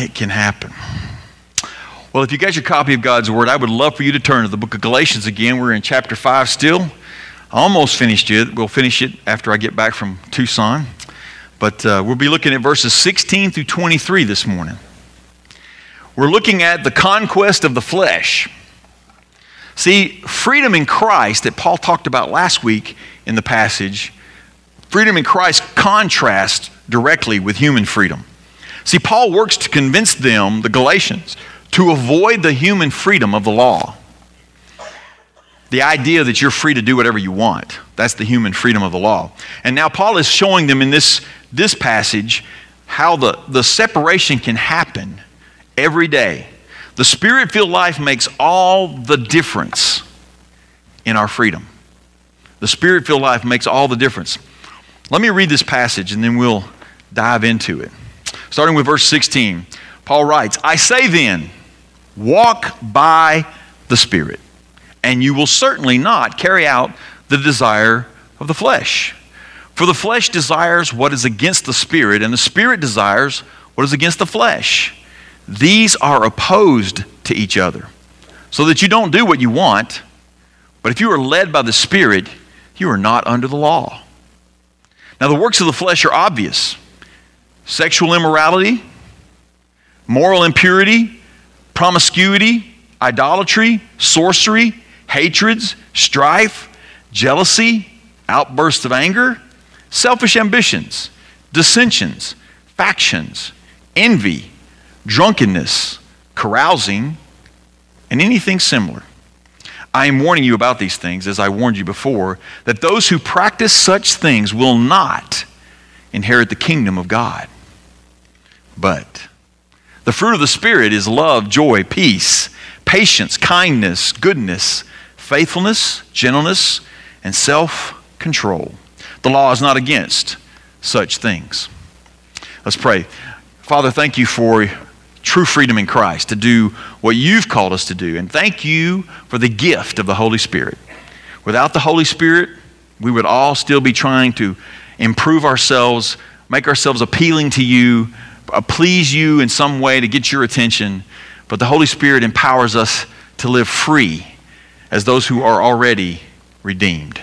it can happen. Well, if you got your copy of God's Word, I would love for you to turn to the book of Galatians again. We're in chapter 5 still. Almost finished it. We'll finish it after I get back from Tucson. But uh, we'll be looking at verses 16 through 23 this morning. We're looking at the conquest of the flesh. See, freedom in Christ that Paul talked about last week in the passage, freedom in Christ contrasts directly with human freedom. See, Paul works to convince them, the Galatians, to avoid the human freedom of the law. The idea that you're free to do whatever you want. That's the human freedom of the law. And now Paul is showing them in this, this passage how the, the separation can happen every day. The spirit filled life makes all the difference in our freedom. The spirit filled life makes all the difference. Let me read this passage and then we'll dive into it. Starting with verse 16, Paul writes, I say then, Walk by the Spirit, and you will certainly not carry out the desire of the flesh. For the flesh desires what is against the Spirit, and the Spirit desires what is against the flesh. These are opposed to each other, so that you don't do what you want. But if you are led by the Spirit, you are not under the law. Now, the works of the flesh are obvious sexual immorality, moral impurity promiscuity, idolatry, sorcery, hatreds, strife, jealousy, outbursts of anger, selfish ambitions, dissensions, factions, envy, drunkenness, carousing, and anything similar. I am warning you about these things, as I warned you before, that those who practice such things will not inherit the kingdom of God. But the fruit of the Spirit is love, joy, peace, patience, kindness, goodness, faithfulness, gentleness, and self control. The law is not against such things. Let's pray. Father, thank you for true freedom in Christ to do what you've called us to do. And thank you for the gift of the Holy Spirit. Without the Holy Spirit, we would all still be trying to improve ourselves, make ourselves appealing to you, uh, please you in some way to get your attention, but the Holy Spirit empowers us to live free as those who are already redeemed.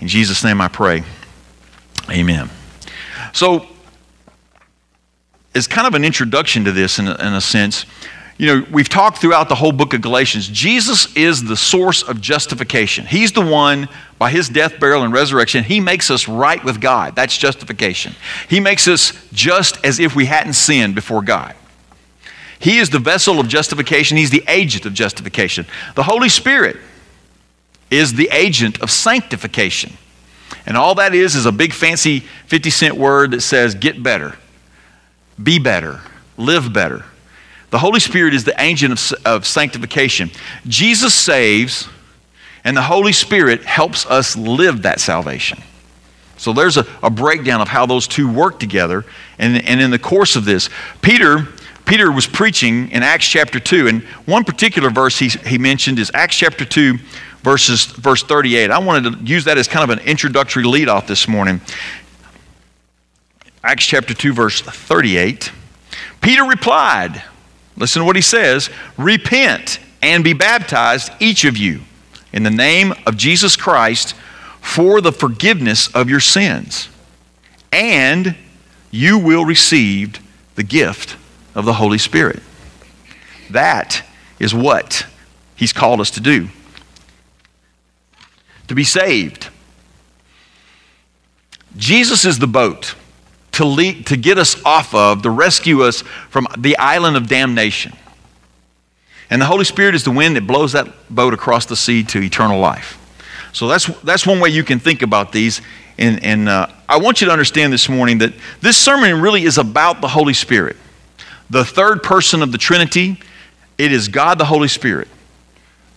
In Jesus' name I pray. Amen. So, as kind of an introduction to this, in a, in a sense, you know, we've talked throughout the whole book of Galatians. Jesus is the source of justification. He's the one, by his death, burial, and resurrection, he makes us right with God. That's justification. He makes us just as if we hadn't sinned before God. He is the vessel of justification, he's the agent of justification. The Holy Spirit is the agent of sanctification. And all that is is a big fancy 50 cent word that says get better, be better, live better. The Holy Spirit is the agent of, of sanctification. Jesus saves, and the Holy Spirit helps us live that salvation. So there's a, a breakdown of how those two work together. And, and in the course of this, Peter, Peter was preaching in Acts chapter 2, and one particular verse he, he mentioned is Acts chapter 2, verses, verse 38. I wanted to use that as kind of an introductory lead off this morning. Acts chapter 2, verse 38. Peter replied, Listen to what he says Repent and be baptized, each of you, in the name of Jesus Christ for the forgiveness of your sins, and you will receive the gift of the Holy Spirit. That is what he's called us to do to be saved. Jesus is the boat to, lead, to get us off of, to rescue us from the island of damnation. And the Holy Spirit is the wind that blows that boat across the sea to eternal life. So that's, that's one way you can think about these. And, and uh, I want you to understand this morning that this sermon really is about the Holy Spirit. The third person of the Trinity, it is God the Holy Spirit.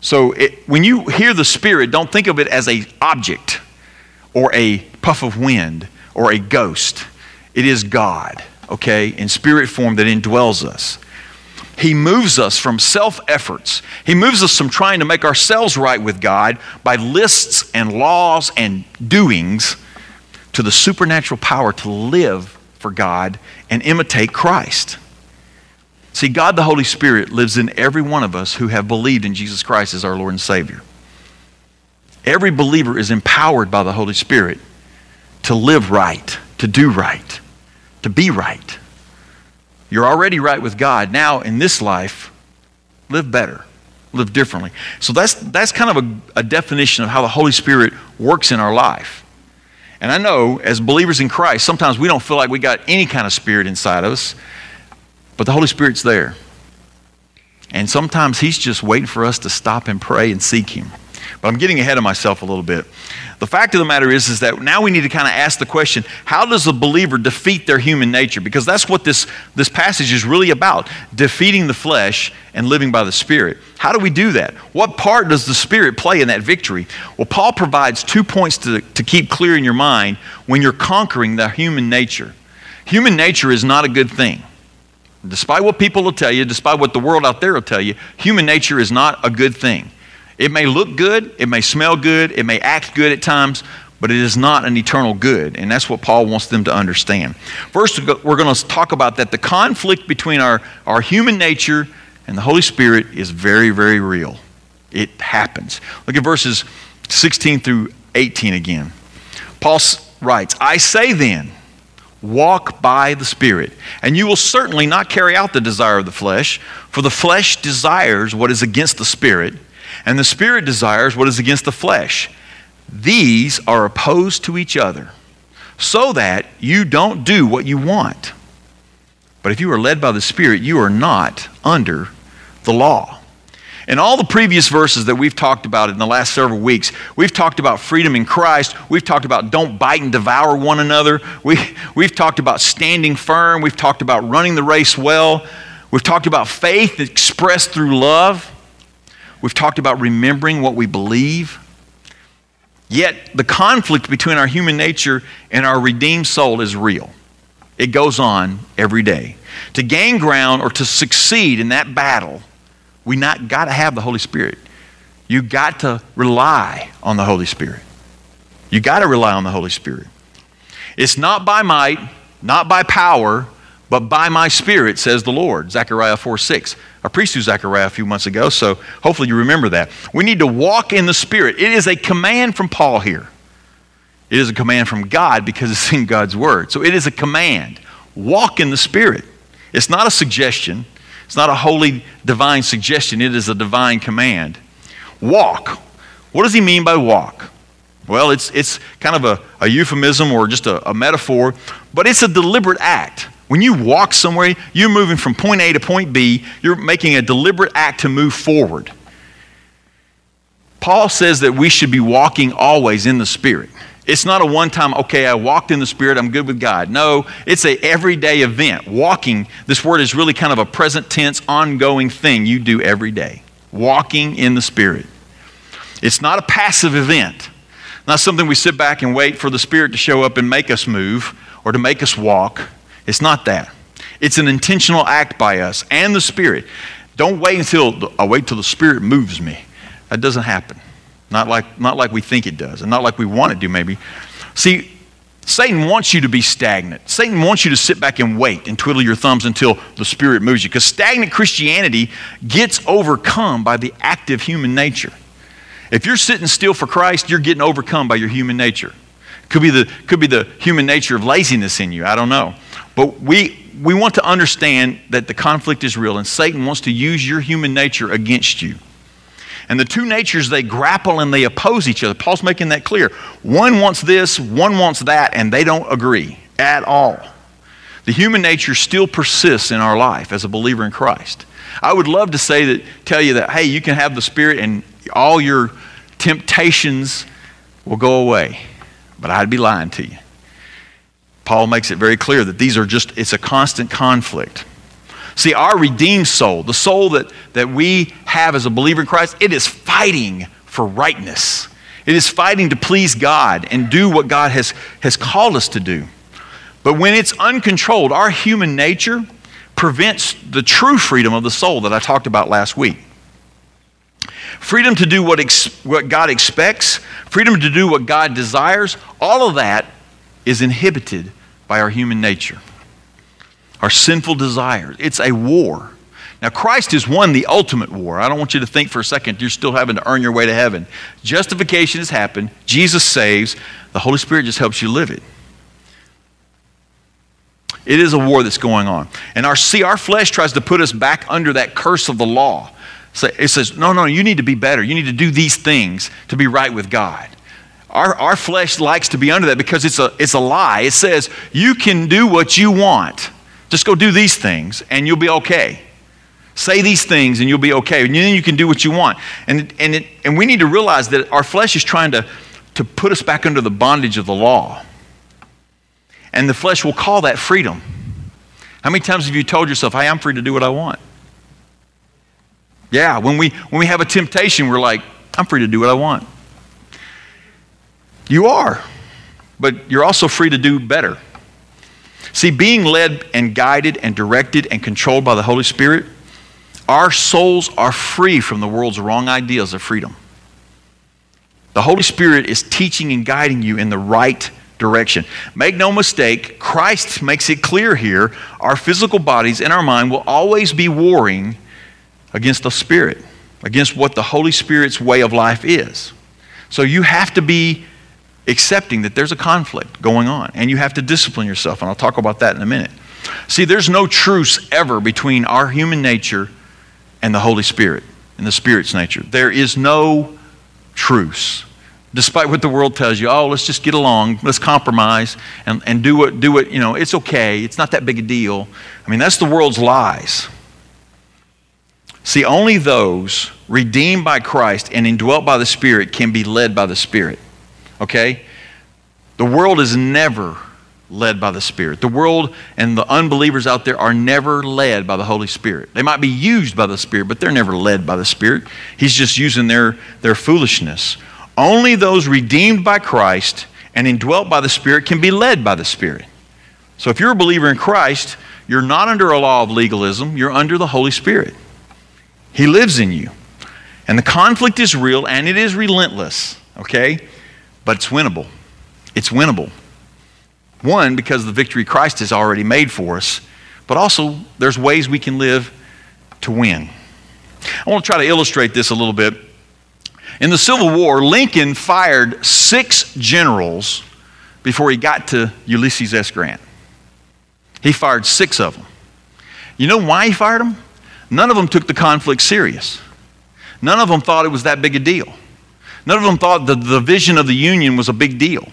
So it, when you hear the Spirit, don't think of it as a object or a puff of wind or a ghost. It is God, okay, in spirit form that indwells us. He moves us from self efforts. He moves us from trying to make ourselves right with God by lists and laws and doings to the supernatural power to live for God and imitate Christ. See, God the Holy Spirit lives in every one of us who have believed in Jesus Christ as our Lord and Savior. Every believer is empowered by the Holy Spirit to live right, to do right, to be right. You're already right with God. Now, in this life, live better, live differently. So that's, that's kind of a, a definition of how the Holy Spirit works in our life. And I know as believers in Christ, sometimes we don't feel like we got any kind of spirit inside of us, but the Holy Spirit's there. And sometimes He's just waiting for us to stop and pray and seek Him. But I'm getting ahead of myself a little bit. The fact of the matter is, is that now we need to kind of ask the question how does a believer defeat their human nature? Because that's what this, this passage is really about defeating the flesh and living by the Spirit. How do we do that? What part does the Spirit play in that victory? Well, Paul provides two points to, to keep clear in your mind when you're conquering the human nature. Human nature is not a good thing. Despite what people will tell you, despite what the world out there will tell you, human nature is not a good thing. It may look good, it may smell good, it may act good at times, but it is not an eternal good. And that's what Paul wants them to understand. First, we're going to talk about that the conflict between our, our human nature and the Holy Spirit is very, very real. It happens. Look at verses 16 through 18 again. Paul writes, I say then, Walk by the Spirit, and you will certainly not carry out the desire of the flesh, for the flesh desires what is against the Spirit, and the Spirit desires what is against the flesh. These are opposed to each other, so that you don't do what you want. But if you are led by the Spirit, you are not under the law. In all the previous verses that we've talked about in the last several weeks, we've talked about freedom in Christ. We've talked about don't bite and devour one another. We, we've talked about standing firm. We've talked about running the race well. We've talked about faith expressed through love. We've talked about remembering what we believe. Yet the conflict between our human nature and our redeemed soul is real. It goes on every day. To gain ground or to succeed in that battle, we not got to have the Holy Spirit. You got to rely on the Holy Spirit. You got to rely on the Holy Spirit. It's not by might, not by power, but by my spirit, says the Lord. Zechariah 4 6. I preached through Zechariah a few months ago, so hopefully you remember that. We need to walk in the Spirit. It is a command from Paul here. It is a command from God because it's in God's Word. So it is a command. Walk in the Spirit. It's not a suggestion, it's not a holy divine suggestion, it is a divine command. Walk. What does he mean by walk? Well, it's, it's kind of a, a euphemism or just a, a metaphor, but it's a deliberate act. When you walk somewhere, you're moving from point A to point B, you're making a deliberate act to move forward. Paul says that we should be walking always in the Spirit. It's not a one time, okay, I walked in the Spirit, I'm good with God. No, it's a everyday event. Walking, this word is really kind of a present tense, ongoing thing you do every day. Walking in the Spirit. It's not a passive event, not something we sit back and wait for the Spirit to show up and make us move or to make us walk. It's not that. It's an intentional act by us and the Spirit. Don't wait until I wait till the Spirit moves me. That doesn't happen. Not like, not like we think it does, and not like we want it to, maybe. See, Satan wants you to be stagnant. Satan wants you to sit back and wait and twiddle your thumbs until the Spirit moves you. Because stagnant Christianity gets overcome by the active human nature. If you're sitting still for Christ, you're getting overcome by your human nature. Could be the, could be the human nature of laziness in you. I don't know. But we, we want to understand that the conflict is real, and Satan wants to use your human nature against you. And the two natures, they grapple and they oppose each other. Paul's making that clear. One wants this, one wants that, and they don't agree at all. The human nature still persists in our life as a believer in Christ. I would love to say that, tell you that, hey, you can have the Spirit and all your temptations will go away. But I'd be lying to you. Paul makes it very clear that these are just, it's a constant conflict. See, our redeemed soul, the soul that, that we have as a believer in Christ, it is fighting for rightness. It is fighting to please God and do what God has, has called us to do. But when it's uncontrolled, our human nature prevents the true freedom of the soul that I talked about last week. Freedom to do what, ex, what God expects, freedom to do what God desires, all of that is inhibited by our human nature our sinful desires. It's a war. Now, Christ has won the ultimate war. I don't want you to think for a second you're still having to earn your way to heaven. Justification has happened. Jesus saves. The Holy Spirit just helps you live it. It is a war that's going on. And our see, our flesh tries to put us back under that curse of the law. So it says, no, no, you need to be better. You need to do these things to be right with God. Our, our flesh likes to be under that because it's a, it's a lie. It says, you can do what you want. Just go do these things and you'll be okay. Say these things and you'll be okay. And then you can do what you want. And, and, it, and we need to realize that our flesh is trying to, to put us back under the bondage of the law. And the flesh will call that freedom. How many times have you told yourself, hey, I'm free to do what I want? Yeah, when we, when we have a temptation, we're like, I'm free to do what I want. You are, but you're also free to do better. See, being led and guided and directed and controlled by the Holy Spirit our souls are free from the world's wrong ideas of freedom. The Holy Spirit is teaching and guiding you in the right direction. Make no mistake, Christ makes it clear here our physical bodies and our mind will always be warring against the Spirit, against what the Holy Spirit's way of life is. So you have to be accepting that there's a conflict going on and you have to discipline yourself. And I'll talk about that in a minute. See, there's no truce ever between our human nature and the Holy Spirit and the Spirit's nature. There is no truce. Despite what the world tells you, oh, let's just get along, let's compromise and, and do what, do what, you know, it's okay, it's not that big a deal. I mean, that's the world's lies. See, only those redeemed by Christ and indwelt by the Spirit can be led by the Spirit. Okay? The world is never led by the Spirit. The world and the unbelievers out there are never led by the Holy Spirit. They might be used by the Spirit, but they're never led by the Spirit. He's just using their, their foolishness. Only those redeemed by Christ and indwelt by the Spirit can be led by the Spirit. So if you're a believer in Christ, you're not under a law of legalism, you're under the Holy Spirit. He lives in you. And the conflict is real and it is relentless, okay? But it's winnable. It's winnable. One, because the victory Christ has already made for us, but also there's ways we can live to win. I want to try to illustrate this a little bit. In the Civil War, Lincoln fired six generals before he got to Ulysses S. Grant. He fired six of them. You know why he fired them? None of them took the conflict serious. None of them thought it was that big a deal. None of them thought the, the vision of the Union was a big deal.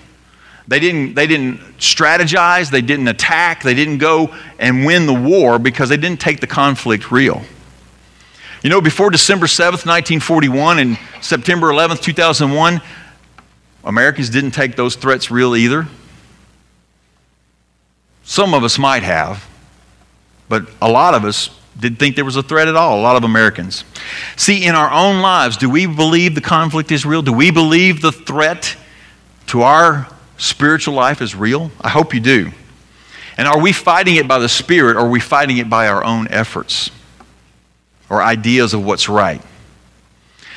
They didn't, they didn't strategize, they didn't attack, they didn't go and win the war because they didn't take the conflict real. You know, before December 7th, 1941 and September 11th, 2001, Americans didn't take those threats real either. Some of us might have, but a lot of us didn't think there was a threat at all, a lot of Americans. See, in our own lives, do we believe the conflict is real? Do we believe the threat to our spiritual life is real? I hope you do. And are we fighting it by the Spirit or are we fighting it by our own efforts or ideas of what's right?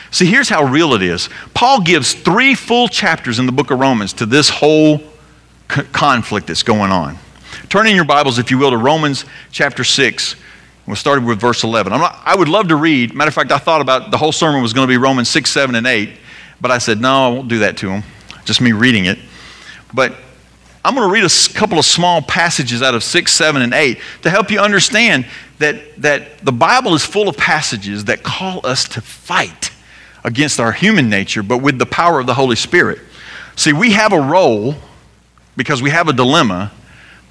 See, here's how real it is. Paul gives three full chapters in the book of Romans to this whole c- conflict that's going on. Turn in your Bibles, if you will, to Romans chapter 6. We'll start with verse 11. Not, i would love to read. Matter of fact, I thought about the whole sermon was going to be Romans 6, 7, and 8, but I said, no, I won't do that to them. Just me reading it. But I'm going to read a couple of small passages out of 6, 7, and 8 to help you understand that, that the Bible is full of passages that call us to fight against our human nature, but with the power of the Holy Spirit. See, we have a role because we have a dilemma,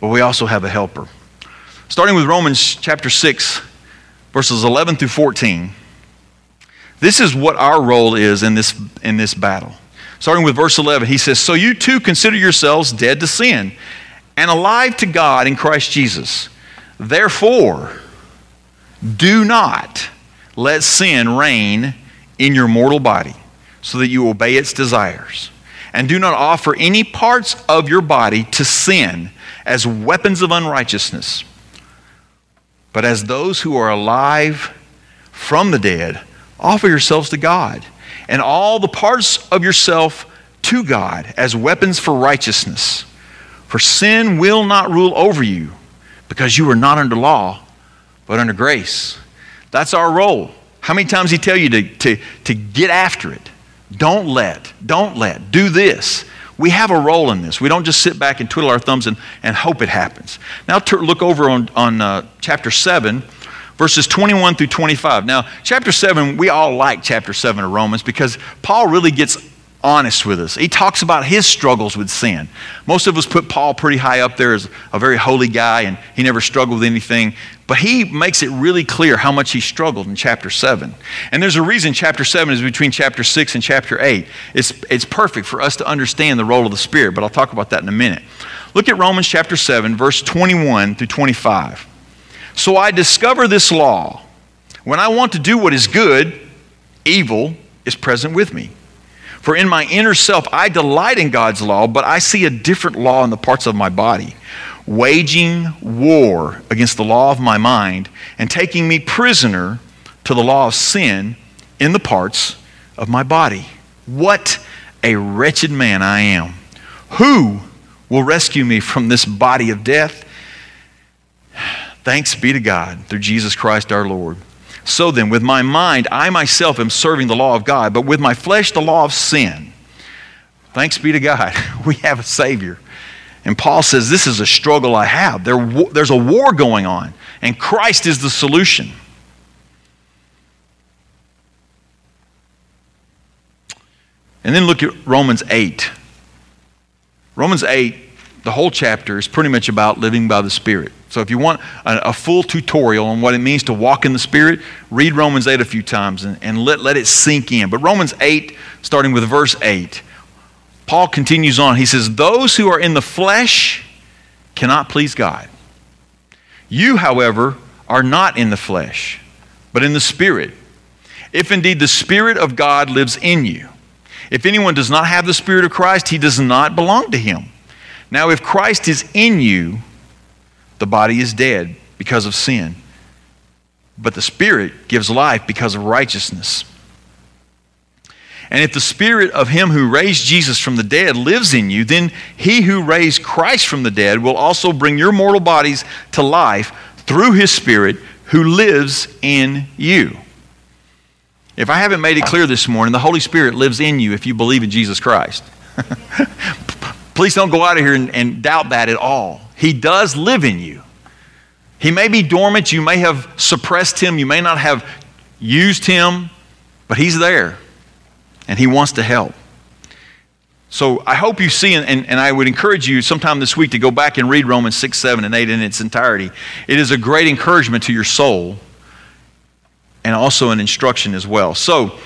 but we also have a helper. Starting with Romans chapter 6, verses 11 through 14. This is what our role is in this, in this battle starting with verse 11, he says, So you too consider yourselves dead to sin and alive to God in Christ Jesus. Therefore, do not let sin reign in your mortal body so that you obey its desires. And do not offer any parts of your body to sin as weapons of unrighteousness, but as those who are alive from the dead, offer yourselves to God and all the parts of yourself to God as weapons for righteousness. For sin will not rule over you because you are not under law, but under grace. That's our role. How many times he tell you to, to, to get after it? Don't let, don't let, do this. We have a role in this. We don't just sit back and twiddle our thumbs and, and hope it happens. Now look over on, on uh, chapter 7, verses 21 through 25. Now, chapter 7, we all like chapter 7 of Romans because Paul really gets honest with us. He talks about his struggles with sin. Most of us put Paul pretty high up there as a very holy guy and he never struggled with anything. But he makes it really clear how much he struggled in chapter 7. And there's a reason chapter 7 is between chapter 6 and chapter 8. It's, it's perfect for us to understand the role of the Spirit, but I'll talk about that in a minute. Look at Romans chapter 7, verse 21 through 25. So I discover this law. When I want to do what is good, evil is present with me. For in my inner self, I delight in God's law, but I see a different law in the parts of my body, waging war against the law of my mind and taking me prisoner to the law of sin in the parts of my body. What a wretched man I am. Who will rescue me from this body of death? Thanks be to God through Jesus Christ our Lord. So then, with my mind, I myself am serving the law of God, but with my flesh, the law of sin. Thanks be to God, we have a Savior. And Paul says, This is a struggle I have. There, there's a war going on, and Christ is the solution. And then look at Romans 8. Romans 8, the whole chapter is pretty much about living by the Spirit. So if you want a, a, full tutorial on what it means to walk in the Spirit, read Romans 8 a few times and, and let, let it sink in. But Romans 8, starting with verse 8, Paul continues on. He says, Those who are in the flesh cannot please God. You, however, are not in the flesh, but in the Spirit. If indeed the Spirit of God lives in you. If anyone does not have the Spirit of Christ, he does not belong to him. Now, if Christ is in you, the body is dead because of sin, but the Spirit gives life because of righteousness. And if the Spirit of Him who raised Jesus from the dead lives in you, then He who raised Christ from the dead will also bring your mortal bodies to life through His Spirit who lives in you. If I haven't made it clear this morning, the Holy Spirit lives in you if you believe in Jesus Christ. Please don't go out of here and, and doubt that at all. He does live in you. He may be dormant, you may have suppressed him, you may not have used him, but he's there and he wants to help. So I hope you see, and, and, I would encourage you sometime this week to go back and read Romans 6, 7, and 8 in its entirety. It is a great encouragement to your soul and also an instruction as well. So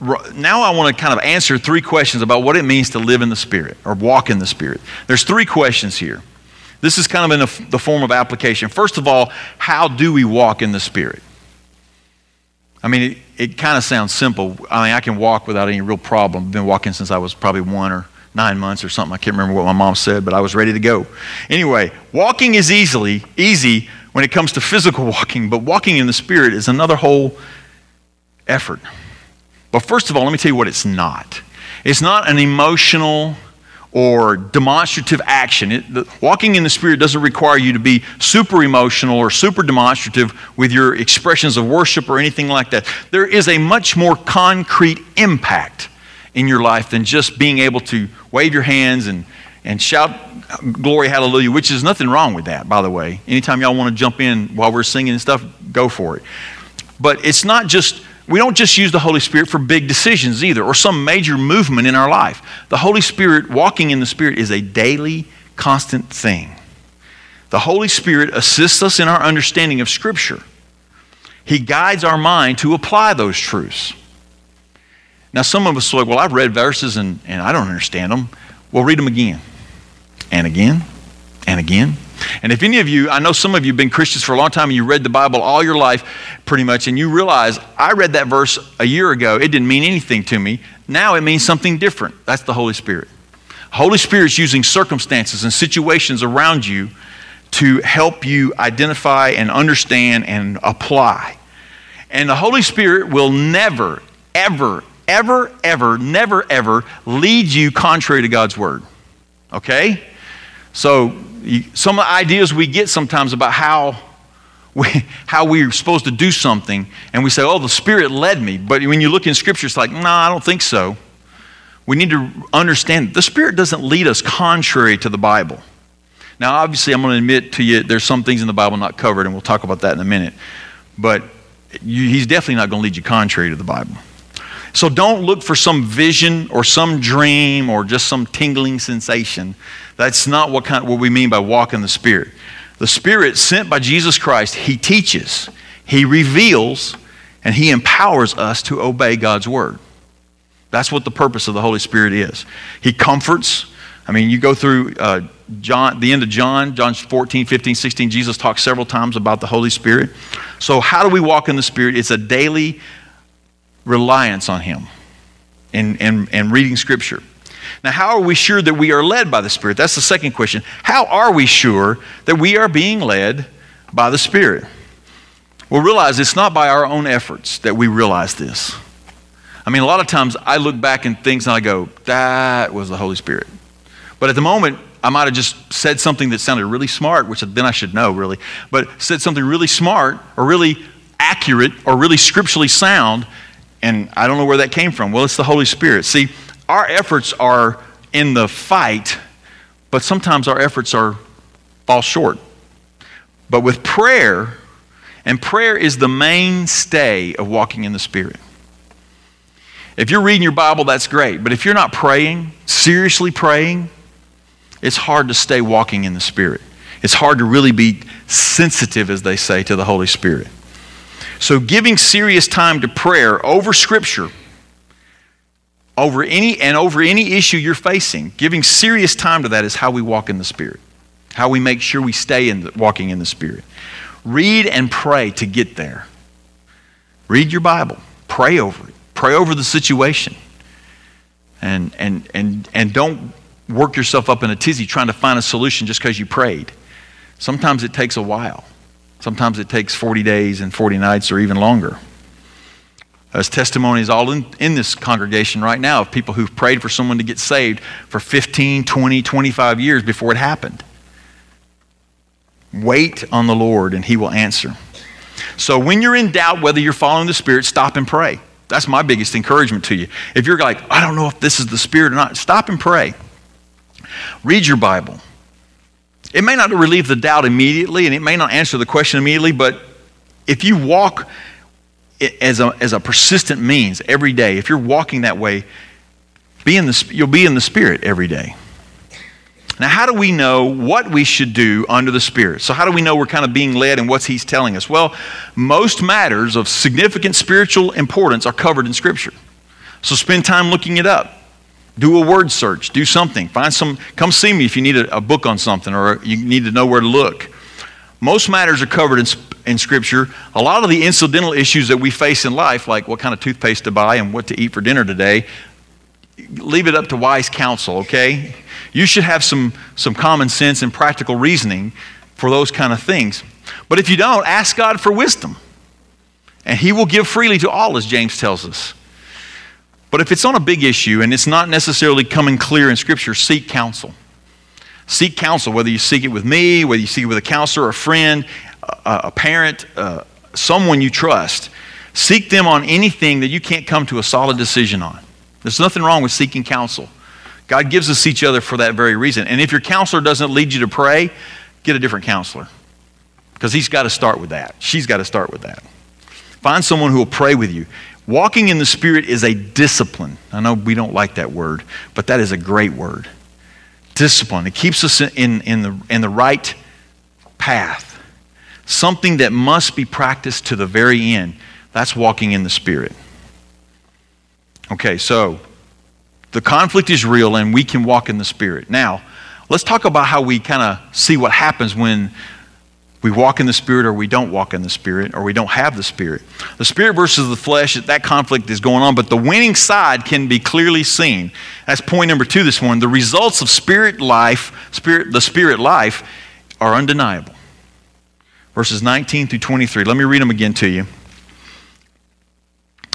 now I want to kind of answer three questions about what it means to live in the Spirit or walk in the Spirit. There's three questions here. This is kind of in the form of application. First of all, how do we walk in the Spirit? I mean, it, it kind of sounds simple. I mean, I can walk without any real problem. I've been walking since I was probably one or nine months or something. I can't remember what my mom said, but I was ready to go. Anyway, walking is easily easy when it comes to physical walking, but walking in the Spirit is another whole effort. But first of all, let me tell you what it's not. It's not an emotional or demonstrative action. It, the, walking in the Spirit doesn't require you to be super emotional or super demonstrative with your expressions of worship or anything like that. There is a much more concrete impact in your life than just being able to wave your hands and, and shout glory hallelujah, which is nothing wrong with that, by the way. Anytime y'all want to jump in while we're singing and stuff, go for it. But it's not just we don't just use the Holy Spirit for big decisions either or some major movement in our life. The Holy Spirit, walking in the Spirit, is a daily, constant thing. The Holy Spirit assists us in our understanding of Scripture. He guides our mind to apply those truths. Now, some of us like, well, I've read verses and, and I don't understand them. Well, read them again and again and again and if any of you, I know some of you have been Christians for a long time and you read the Bible all your life pretty much, and you realize I read that verse a year ago, it didn't mean anything to me. Now it means something different. That's the Holy Spirit. Holy Spirit's using circumstances and situations around you to help you identify and understand and apply. And the Holy Spirit will never, ever, ever, ever, never, ever lead you contrary to God's word. Okay? So some of the ideas we get sometimes about how we, how we're supposed to do something, and we say, oh, the Spirit led me. But when you look in Scripture, it's like, no, nah, I don't think so. We need to understand the Spirit doesn't lead us contrary to the Bible. Now, obviously, I'm going to admit to you there's some things in the Bible not covered, and we'll talk about that in a minute. But you, he's definitely not going to lead you contrary to the Bible. So don't look for some vision or some dream or just some tingling sensation. That's not what, kind, what we mean by walk in the Spirit. The Spirit sent by Jesus Christ, He teaches, He reveals, and He empowers us to obey God's Word. That's what the purpose of the Holy Spirit is. He comforts. I mean, you go through uh, John, the end of John, John 14, 15, 16, Jesus talks several times about the Holy Spirit. So, how do we walk in the Spirit? It's a daily reliance on Him and, and, and reading Scripture. Now, how are we sure that we are led by the Spirit? That's the second question. How are we sure that we are being led by the Spirit? Well, realize it's not by our own efforts that we realize this. I mean, a lot of times I look back and things and I go, that was the Holy Spirit. But at the moment, I might have just said something that sounded really smart, which then I should know, really, but said something really smart or really accurate or really scripturally sound, and I don't know where that came from. Well, it's the Holy Spirit. See, our efforts are in the fight, but sometimes our efforts are fall short. But with prayer, and prayer is the mainstay of walking in the Spirit. If you're reading your Bible, that's great. But if you're not praying, seriously praying, it's hard to stay walking in the Spirit. It's hard to really be sensitive, as they say, to the Holy Spirit. So, giving serious time to prayer over Scripture, over any and over any issue you're facing, giving serious time to that is how we walk in the Spirit. How we make sure we stay in the, walking in the Spirit. Read and pray to get there. Read your Bible. Pray over it. Pray over the situation. And and and and don't work yourself up in a tizzy trying to find a solution just because you prayed. Sometimes it takes a while. Sometimes it takes 40 days and 40 nights or even longer. There's testimonies all in, in this congregation right now of people who've prayed for someone to get saved for 15, 20, 25 years before it happened. Wait on the Lord and He will answer. So when you're in doubt whether you're following the Spirit, stop and pray. That's my biggest encouragement to you. If you're like, I don't know if this is the Spirit or not, stop and pray. Read your Bible. It may not relieve the doubt immediately and it may not answer the question immediately, but if you walk as a, as a persistent means every day, if you're walking that way, be in the, you'll be in the Spirit every day. Now, how do we know what we should do under the Spirit? So, how do we know we're kind of being led and what He's telling us? Well, most matters of significant spiritual importance are covered in Scripture. So, spend time looking it up. Do a word search. Do something. Find some. Come see me if you need a, a book on something or you need to know where to look. Most matters are covered in, in Scripture. A lot of the incidental issues that we face in life, like what kind of toothpaste to buy and what to eat for dinner today, leave it up to wise counsel, okay? You should have some, some common sense and practical reasoning for those kind of things. But if you don't, ask God for wisdom. And He will give freely to all, as James tells us. But if it's on a big issue and it's not necessarily coming clear in Scripture, seek counsel. Seek counsel, whether you seek it with me, whether you seek it with a counselor, a friend, a, a parent, uh, someone you trust. Seek them on anything that you can't come to a solid decision on. There's nothing wrong with seeking counsel. God gives us each other for that very reason. And if your counselor doesn't lead you to pray, get a different counselor. Because he's got to start with that. She's got to start with that. Find someone who will pray with you. Walking in the Spirit is a discipline. I know we don't like that word, but that is a great word. Discipline. It keeps us in, in, the, in the right path. Something that must be practiced to the very end. That's walking in the Spirit. Okay, so the conflict is real and we can walk in the Spirit. Now, let's talk about how we kind of see what happens when we walk in the Spirit or we don't walk in the Spirit or we don't have the Spirit. The Spirit versus the flesh, that conflict is going on, but the winning side can be clearly seen. That's point number two this morning. The results of Spirit life, spirit, the Spirit life, are undeniable. Verses 19 through 23. Let me read them again to you.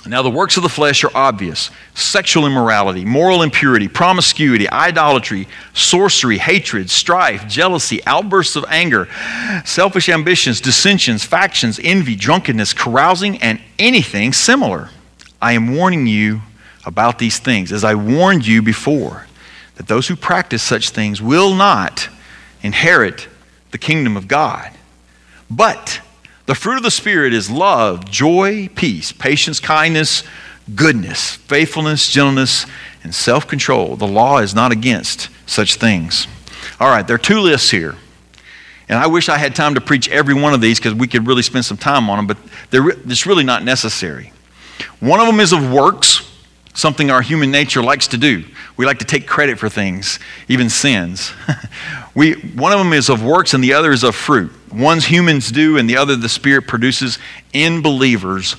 Now, the works of the flesh are obvious sexual immorality, moral impurity, promiscuity, idolatry, sorcery, hatred, strife, jealousy, outbursts of anger, selfish ambitions, dissensions, factions, envy, drunkenness, carousing, and anything similar. I am warning you about these things, as I warned you before, that those who practice such things will not inherit the kingdom of God. But the fruit of the Spirit is love, joy, peace, patience, kindness, goodness, faithfulness, gentleness, and self control. The law is not against such things. All right, there are two lists here. And I wish I had time to preach every one of these because we could really spend some time on them, but they're, it's really not necessary. One of them is of works, something our human nature likes to do. We like to take credit for things, even sins. we, one of them is of works, and the other is of fruit. One's humans do, and the other the Spirit produces in believers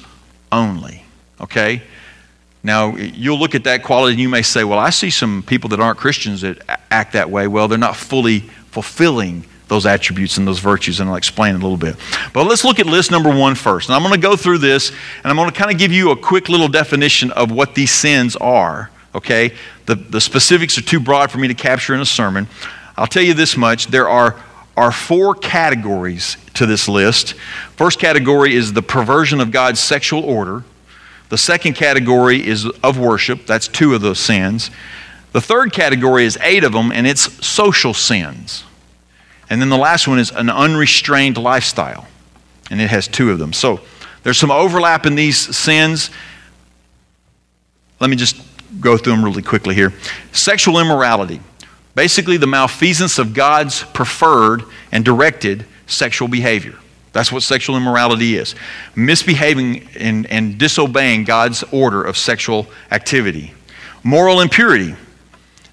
only. Okay? Now, you'll look at that quality and you may say, well, I see some people that aren't Christians that act that way. Well, they're not fully fulfilling those attributes and those virtues, and I'll explain a little bit. But let's look at list number one first. And I'm going to go through this, and I'm going to kind of give you a quick little definition of what these sins are. Okay? The, the specifics are too broad for me to capture in a sermon. I'll tell you this much there are, are four categories to this list. First category is the perversion of God's sexual order. The second category is of worship. That's two of those sins. The third category is eight of them, and it's social sins. And then the last one is an unrestrained lifestyle, and it has two of them. So there's some overlap in these sins. Let me just go through them really quickly here. Sexual immorality. Basically, the malfeasance of God's preferred and directed sexual behavior. That's what sexual immorality is misbehaving and, and disobeying God's order of sexual activity. Moral impurity,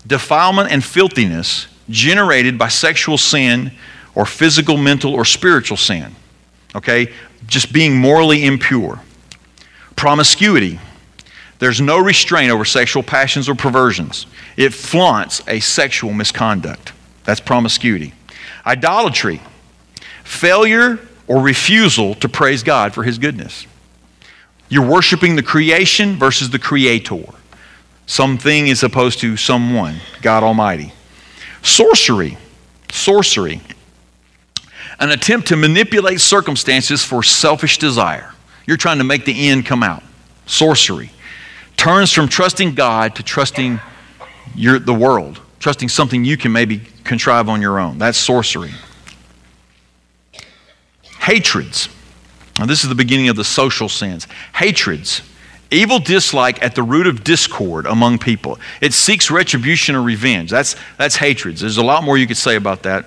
defilement and filthiness generated by sexual sin or physical, mental, or spiritual sin. Okay? Just being morally impure. Promiscuity, there's no restraint over sexual passions or perversions. It flaunts a sexual misconduct. That's promiscuity. Idolatry, failure or refusal to praise God for His goodness. You're worshiping the creation versus the creator. Something is opposed to someone, God Almighty. Sorcery, sorcery, an attempt to manipulate circumstances for selfish desire. You're trying to make the end come out. Sorcery turns from trusting God to trusting your, the world, trusting something you can maybe contrive on your own. That's sorcery. Hatreds. Now, this is the beginning of the social sins. Hatreds. Evil dislike at the root of discord among people. It seeks retribution or revenge. That's, that's hatreds. There's a lot more you could say about that,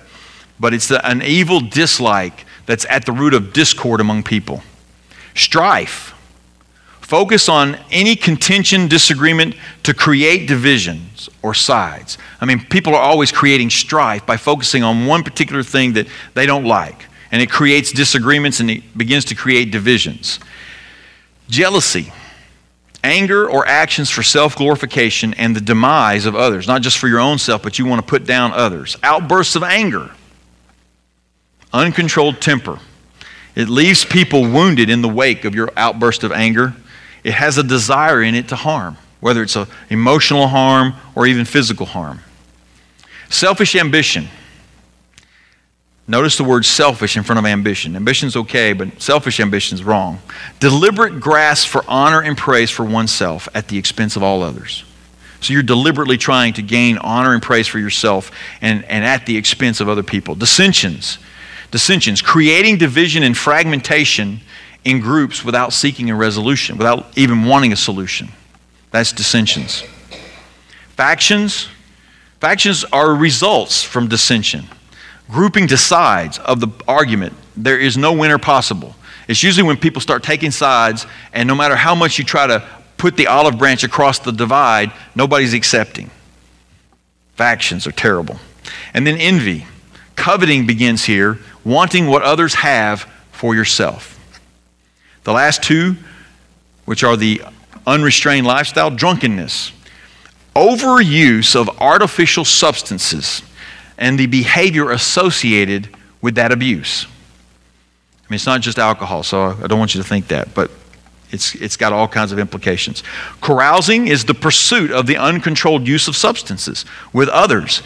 but it's the, an evil dislike that's at the root of discord among people. Strife Focus on any contention, disagreement to create divisions or sides. I mean, people are always creating strife by focusing on one particular thing that they don't like. And it creates disagreements and it begins to create divisions. Jealousy, anger or actions for self glorification and the demise of others, not just for your own self, but you want to put down others. Outbursts of anger, uncontrolled temper. It leaves people wounded in the wake of your outburst of anger it has a desire in it to harm, whether it's a emotional harm or even physical harm. Selfish ambition. Notice the word selfish in front of ambition. Ambition's okay, but selfish ambition's wrong. Deliberate grasp for honor and praise for oneself at the expense of all others. So you're deliberately trying to gain honor and praise for yourself and, and at the expense of other people. Dissensions. Dissensions. Creating division and fragmentation in groups without seeking a resolution, without even wanting a solution. That's dissensions. Factions. Factions are results from dissension. Grouping to sides of the argument, there is no winner possible. It's usually when people start taking sides, and no matter how much you try to put the olive branch across the divide, nobody's accepting. Factions are terrible. And then envy. Coveting begins here, wanting what others have for yourself. The last two, which are the unrestrained lifestyle, drunkenness, overuse of artificial substances, and the behavior associated with that abuse. I mean, it's not just alcohol, so I don't want you to think that, but It's, it's got all kinds of implications. Carousing is the pursuit of the uncontrolled use of substances with others.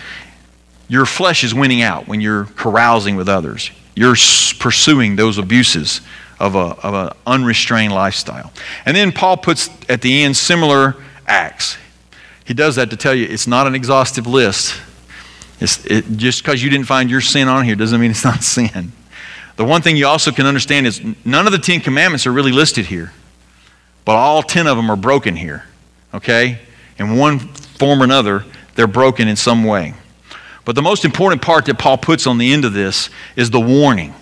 Your flesh is winning out when you're carousing with others. You're pursuing those abuses of an of a unrestrained lifestyle. And then Paul puts at the end similar acts. He does that to tell you it's not an exhaustive list. It, just because you didn't find your sin on here doesn't mean it's not sin. The one thing you also can understand is none of the Ten Commandments are really listed here, but all ten of them are broken here. Okay? In one form or another, they're broken in some way. But the most important part that Paul puts on the end of this is the warning.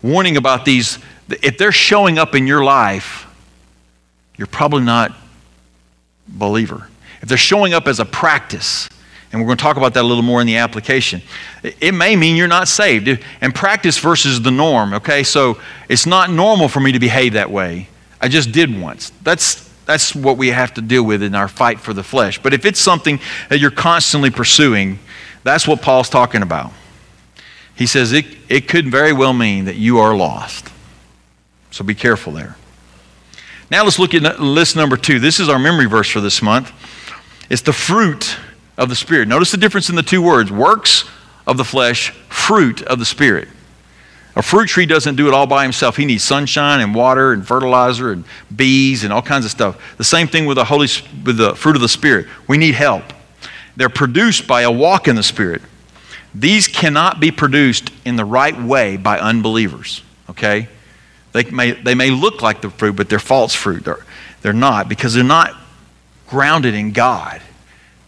Warning about these, if they're showing up in your life, you're probably not believer. If they're showing up as a practice, and we're going to talk about that a little more in the application. It may mean you're not saved. And practice versus the norm, okay? So it's not normal for me to behave that way. I just did once. That's, that's what we have to deal with in our fight for the flesh. But if it's something that you're constantly pursuing, that's what Paul's talking about. He says it, it could very well mean that you are lost. So be careful there. Now let's look at list number two. This is our memory verse for this month. It's the fruit of the Spirit. Notice the difference in the two words works of the flesh, fruit of the Spirit. A fruit tree doesn't do it all by himself. He needs sunshine and water and fertilizer and bees and all kinds of stuff. The same thing with the Holy with the fruit of the Spirit. We need help. They're produced by a walk in the Spirit. These cannot be produced in the right way by unbelievers. Okay? They may, they may look like the fruit, but they're false fruit. They're, they're not because they're not grounded in God.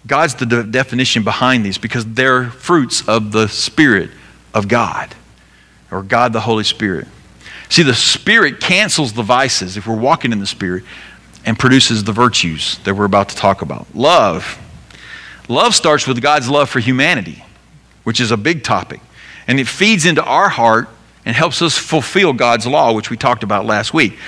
God's the de- definition behind these because they're fruits of the Spirit of God or God the Holy Spirit. See, the Spirit cancels the vices if we're walking in the Spirit and produces the virtues that we're about to talk about. Love. Love starts with God's love for humanity, which is a big topic. And it feeds into our heart and helps us fulfill God's law, which we talked about last week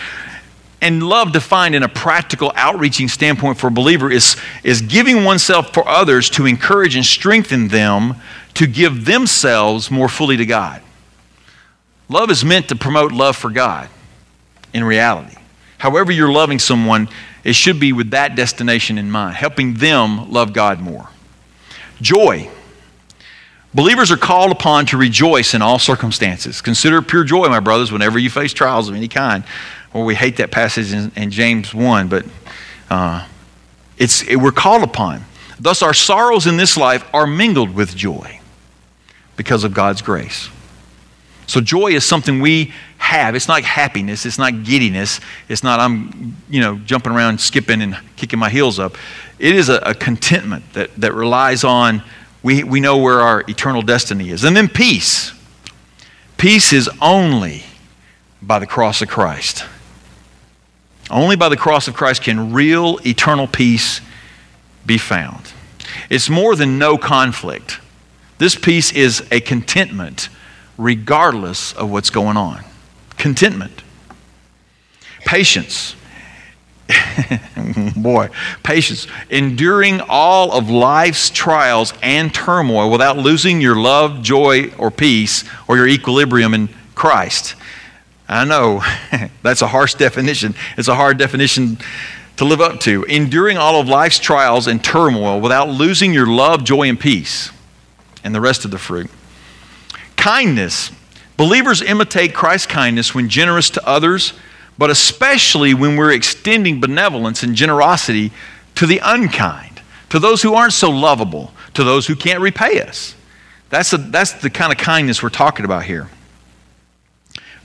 and love defined in a practical outreaching standpoint for a believer is, is giving oneself for others to encourage and strengthen them to give themselves more fully to God. Love is meant to promote love for God in reality. However, you're loving someone, it should be with that destination in mind, helping them love God more. Joy. Believers are called upon to rejoice in all circumstances. Consider pure joy, my brothers, whenever you face trials of any kind well, we hate that passage in, in James 1, but uh, it's, it, we're called upon. Thus, our sorrows in this life are mingled with joy because of God's grace. So, joy is something we have. It's not happiness. It's not giddiness. It's not I'm, you know, jumping around, skipping, and kicking my heels up. It is a, a contentment that, that relies on we, we know where our eternal destiny is. And then peace. Peace is only by the cross of Christ. Only by the cross of Christ can real eternal peace be found. It's more than no conflict. This peace is a contentment regardless of what's going on. Contentment. Patience. Boy, patience. Enduring all of life's trials and turmoil without losing your love, joy, or peace or your equilibrium in Christ. I know that's a harsh definition. It's a hard definition to live up to. Enduring all of life's trials and turmoil without losing your love, joy, and peace, and the rest of the fruit. Kindness. Believers imitate Christ's kindness when generous to others, but especially when we're extending benevolence and generosity to the unkind, to those who aren't so lovable, to those who can't repay us. That's, a, that's the kind of kindness we're talking about here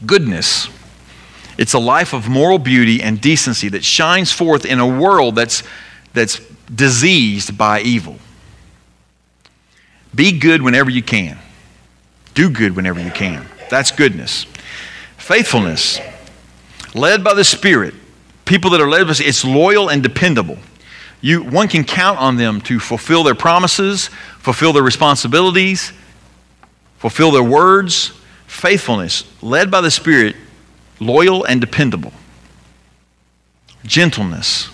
goodness. It's a life of moral beauty and decency that shines forth in a world that's, that's diseased by evil. Be good whenever you can. Do good whenever you can. That's goodness. Faithfulness. Led by the Spirit. People that are led by the it's loyal and dependable. You, one can count on them to fulfill their promises, fulfill their responsibilities, fulfill their words, faithfulness, led by the Spirit, loyal and dependable. Gentleness.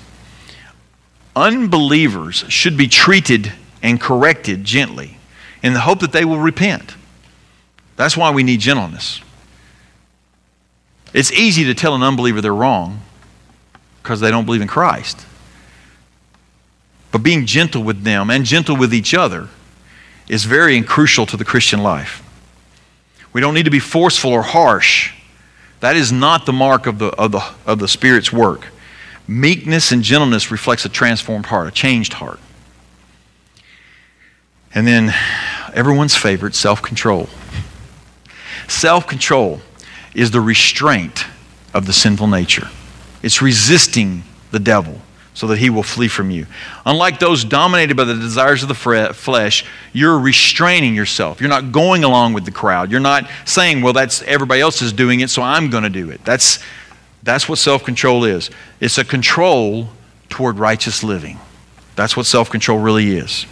Unbelievers should be treated and corrected gently in the hope that they will repent. That's why we need gentleness. It's easy to tell an unbeliever they're wrong. because they don't believe in Christ. But being gentle with them and gentle with each other is very crucial to the Christian life. We don't need to be forceful or harsh. That is not the mark of the, of the, of the Spirit's work. Meekness and gentleness reflects a transformed heart, a changed heart. And then everyone's favorite, self control. Self control is the restraint of the sinful nature, it's resisting the devil so that he will flee from you. Unlike those dominated by the desires of the flesh, you're restraining yourself. You're not going along with the crowd. You're not saying, well, that's everybody else is doing it, so I'm going to do it. That's, that's what self control is. It's a control toward righteous living. That's what self control really is.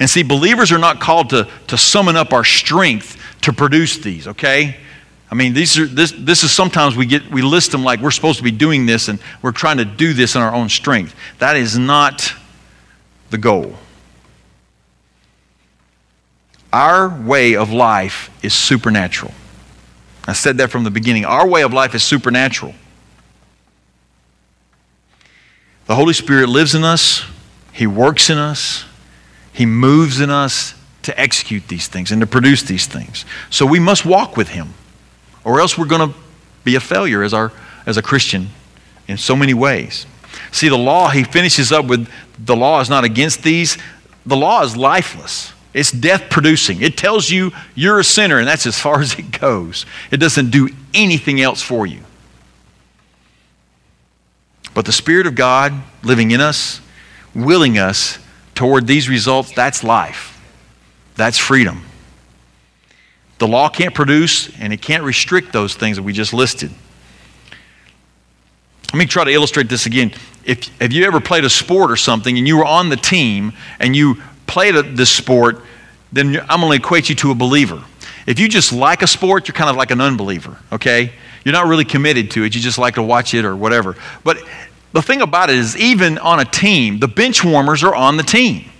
And see, believers are not called to, to summon up our strength to produce these, okay? I mean, these are, this, this is sometimes we, get, we list them like we're supposed to be doing this and we're trying to do this in our own strength. That is not the goal. Our way of life is supernatural. I said that from the beginning. Our way of life is supernatural. The Holy Spirit lives in us, He works in us, He moves in us to execute these things and to produce these things. So we must walk with Him, or else we're going to be a failure as, our, as a Christian in so many ways. See, the law, he finishes up with the law is not against these. The law is lifeless. It's death producing. It tells you you're a sinner, and that's as far as it goes. It doesn't do anything else for you. But the Spirit of God living in us, willing us toward these results, that's life. That's freedom. The law can't produce and it can't restrict those things that we just listed. Let me try to illustrate this again. If, have you ever played a sport or something and you were on the team and you played a, this sport, then I'm going to equate you to a believer. If you just like a sport, you're kind of like an unbeliever, okay? You're not really committed to it. You just like to watch it or whatever. But the thing about it is, even on a team, the bench warmers are on the team.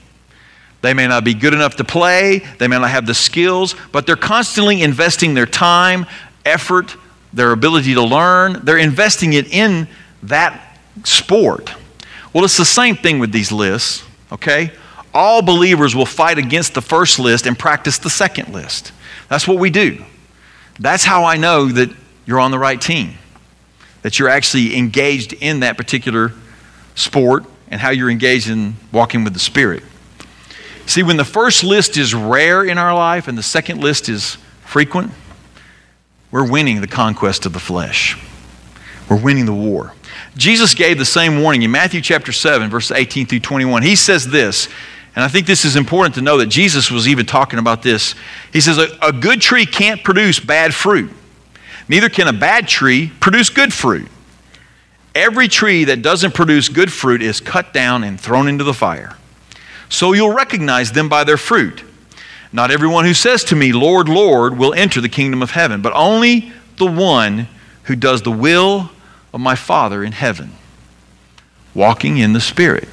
They may not be good enough to play, they may not have the skills, but they're constantly investing their time, effort, their ability to learn. They're investing it in that sport. Well, it's the same thing with these lists, okay? All believers will fight against the first list and practice the second list. That's what we do. That's how I know that you're on the right team, that you're actually engaged in that particular sport and how you're engaged in walking with the Spirit. See, when the first list is rare in our life and the second list is frequent, we're winning the conquest of the flesh. We're winning the war. Jesus gave the same warning in Matthew chapter 7, verses 18 through 21. He says this, and I think this is important to know that Jesus was even talking about this. He says, A, a good tree can't produce bad fruit, neither can a bad tree produce good fruit. Every tree that doesn't produce good fruit is cut down and thrown into the fire. So you'll recognize them by their fruit. Not everyone who says to me, Lord, Lord, will enter the kingdom of heaven, but only the one who does the will of my Father in heaven, walking in the Spirit.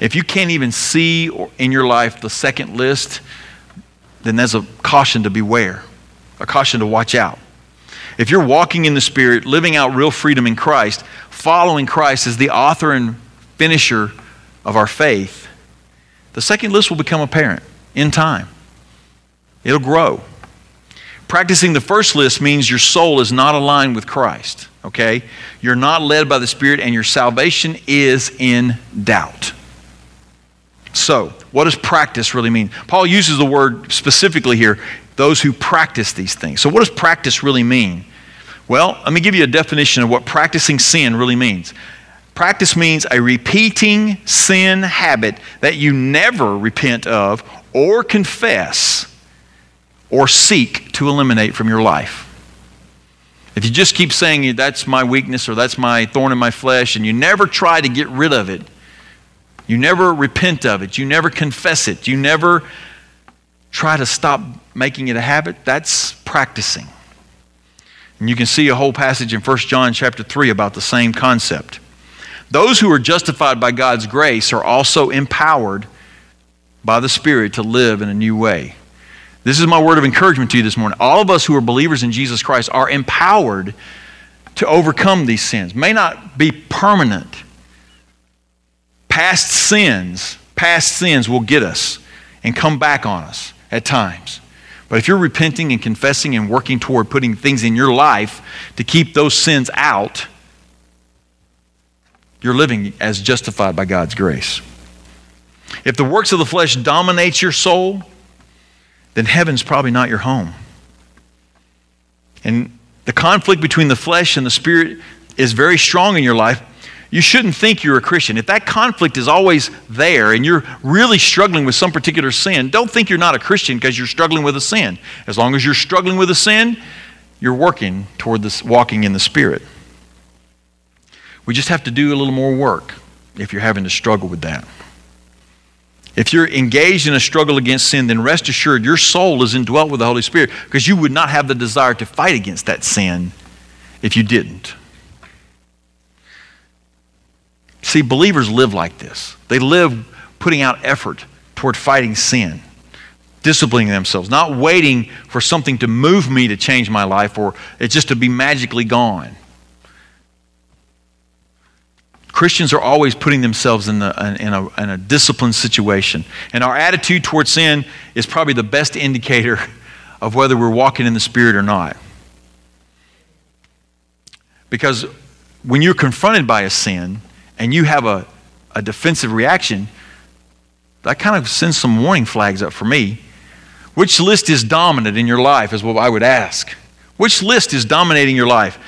If you can't even see in your life the second list, then there's a caution to beware, a caution to watch out. If you're walking in the Spirit, living out real freedom in Christ, following Christ as the author and finisher of our faith, the second list will become apparent in time. It'll grow. Practicing the first list means your soul is not aligned with Christ, okay? You're not led by the Spirit, and your salvation is in doubt. So, what does practice really mean? Paul uses the word specifically here those who practice these things. So, what does practice really mean? Well, let me give you a definition of what practicing sin really means. Practice means a repeating sin habit that you never repent of or confess or seek to eliminate from your life. If you just keep saying that's my weakness or that's my thorn in my flesh and you never try to get rid of it, you never repent of it, you never confess it, you never try to stop making it a habit, that's practicing. And you can see a whole passage in 1 John chapter 3 about the same concept. Those who are justified by God's grace are also empowered by the Spirit to live in a new way. This is my word of encouragement to you this morning. All of us who are believers in Jesus Christ are empowered to overcome these sins. May not be permanent. Past sins, past sins will get us and come back on us at times. But if you're repenting and confessing and working toward putting things in your life to keep those sins out, you're living as justified by God's grace. If the works of the flesh dominate your soul, then heaven's probably not your home. And the conflict between the flesh and the spirit is very strong in your life. You shouldn't think you're a Christian. If that conflict is always there and you're really struggling with some particular sin, don't think you're not a Christian because you're struggling with a sin. As long as you're struggling with a sin, you're working toward this walking in the spirit. We just have to do a little more work if you're having to struggle with that. If you're engaged in a struggle against sin, then rest assured your soul is indwelt with the Holy Spirit because you would not have the desire to fight against that sin if you didn't. See, believers live like this. They live putting out effort toward fighting sin, disciplining themselves, not waiting for something to move me to change my life or it just to be magically gone. Christians are always putting themselves in, the, in, a, in a disciplined situation. And our attitude toward sin is probably the best indicator of whether we're walking in the Spirit or not. Because when you're confronted by a sin and you have a, a defensive reaction, that kind of sends some warning flags up for me. Which list is dominant in your life, is what I would ask. Which list is dominating your life?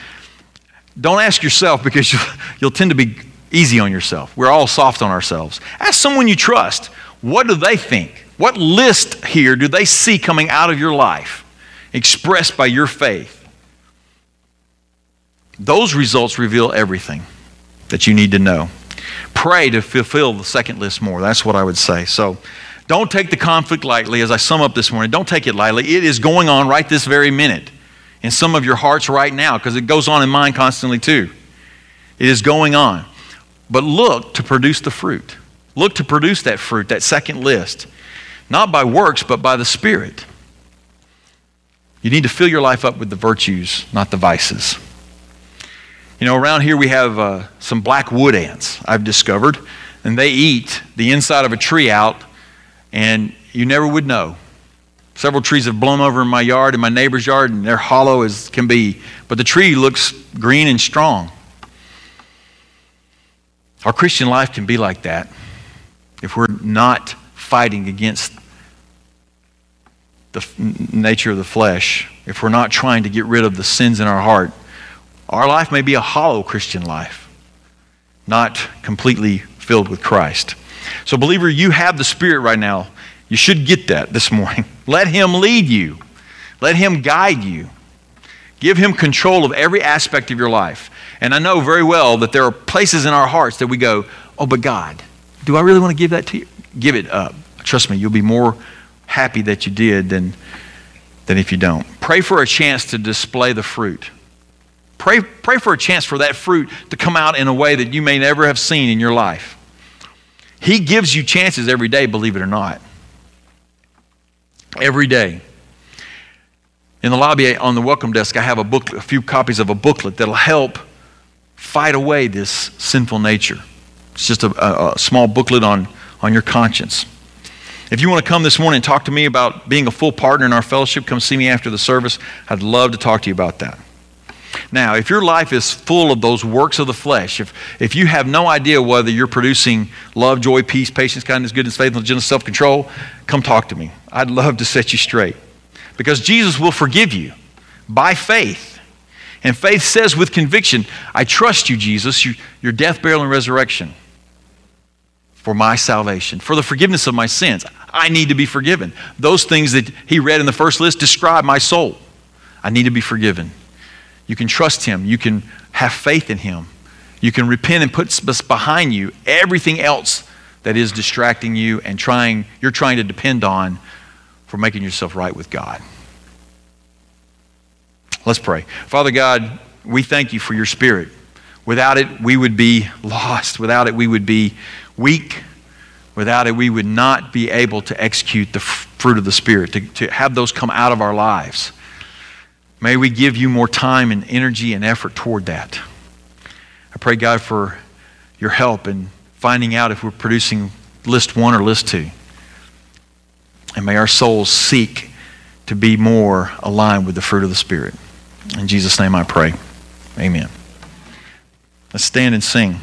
Don't ask yourself because you'll, you'll tend to be easy on yourself. We're all soft on ourselves. Ask someone you trust. What do they think? What list here do they see coming out of your life expressed by your faith? Those results reveal everything that you need to know. Pray to fulfill the second list more. That's what I would say. So don't take the conflict lightly. As I sum up this morning, don't take it lightly. It is going on right this very minute in some of your hearts right now because it goes on in mine constantly too. It is going on. But look to produce the fruit. Look to produce that fruit, that second list. Not by works, but by the Spirit. You need to fill your life up with the virtues, not the vices. You know, around here we have uh, some black wood ants, I've discovered, and they eat the inside of a tree out, and you never would know. Several trees have blown over in my yard, in my neighbor's yard, and they're hollow as can be, but the tree looks green and strong. Our Christian life can be like that if we're not fighting against the nature of the flesh, if we're not trying to get rid of the sins in our heart. Our life may be a hollow Christian life, not completely filled with Christ. So, believer, you have the Spirit right now. You should get that this morning. Let Him lead you, let Him guide you. Give Him control of every aspect of your life. And I know very well that there are places in our hearts that we go, oh, but God, do I really want to give that to you? Give it up. Trust me, you'll be more happy that you did than, than if you don't. Pray for a chance to display the fruit. Pray, pray for a chance for that fruit to come out in a way that you may never have seen in your life. He gives you chances every day, believe it or not. Every day. In the lobby on the welcome desk, I have a book, a few copies of a booklet that'll help fight away this sinful nature. It's just a, a, a small booklet on, on your conscience. If you want to come this morning and talk to me about being a full partner in our fellowship, come see me after the service. I'd love to talk to you about that. Now, if your life is full of those works of the flesh, if, if you have no idea whether you're producing love, joy, peace, patience, kindness, goodness, faithfulness, gentleness, self control, come talk to me. I'd love to set you straight. Because Jesus will forgive you by faith. And faith says with conviction, I trust you, Jesus, your death, burial, and resurrection for my salvation, for the forgiveness of my sins. I need to be forgiven. Those things that he read in the first list describe my soul. I need to be forgiven. You can trust him. You can have faith in him. You can repent and put behind you everything else that is distracting you and trying you're trying to depend on for making yourself right with God. Let's pray. Father God, we thank you for your spirit. Without it, we would be lost. Without it, we would be weak. Without it, we would not be able to execute the fruit of the Spirit, to, to have those come out of our lives. May we give you more time and energy and effort toward that. I pray, God, for your help in finding out if we're producing list one or list two. And may our souls seek to be more aligned with the fruit of the Spirit. In Jesus' name I pray. Amen. Let's stand and sing.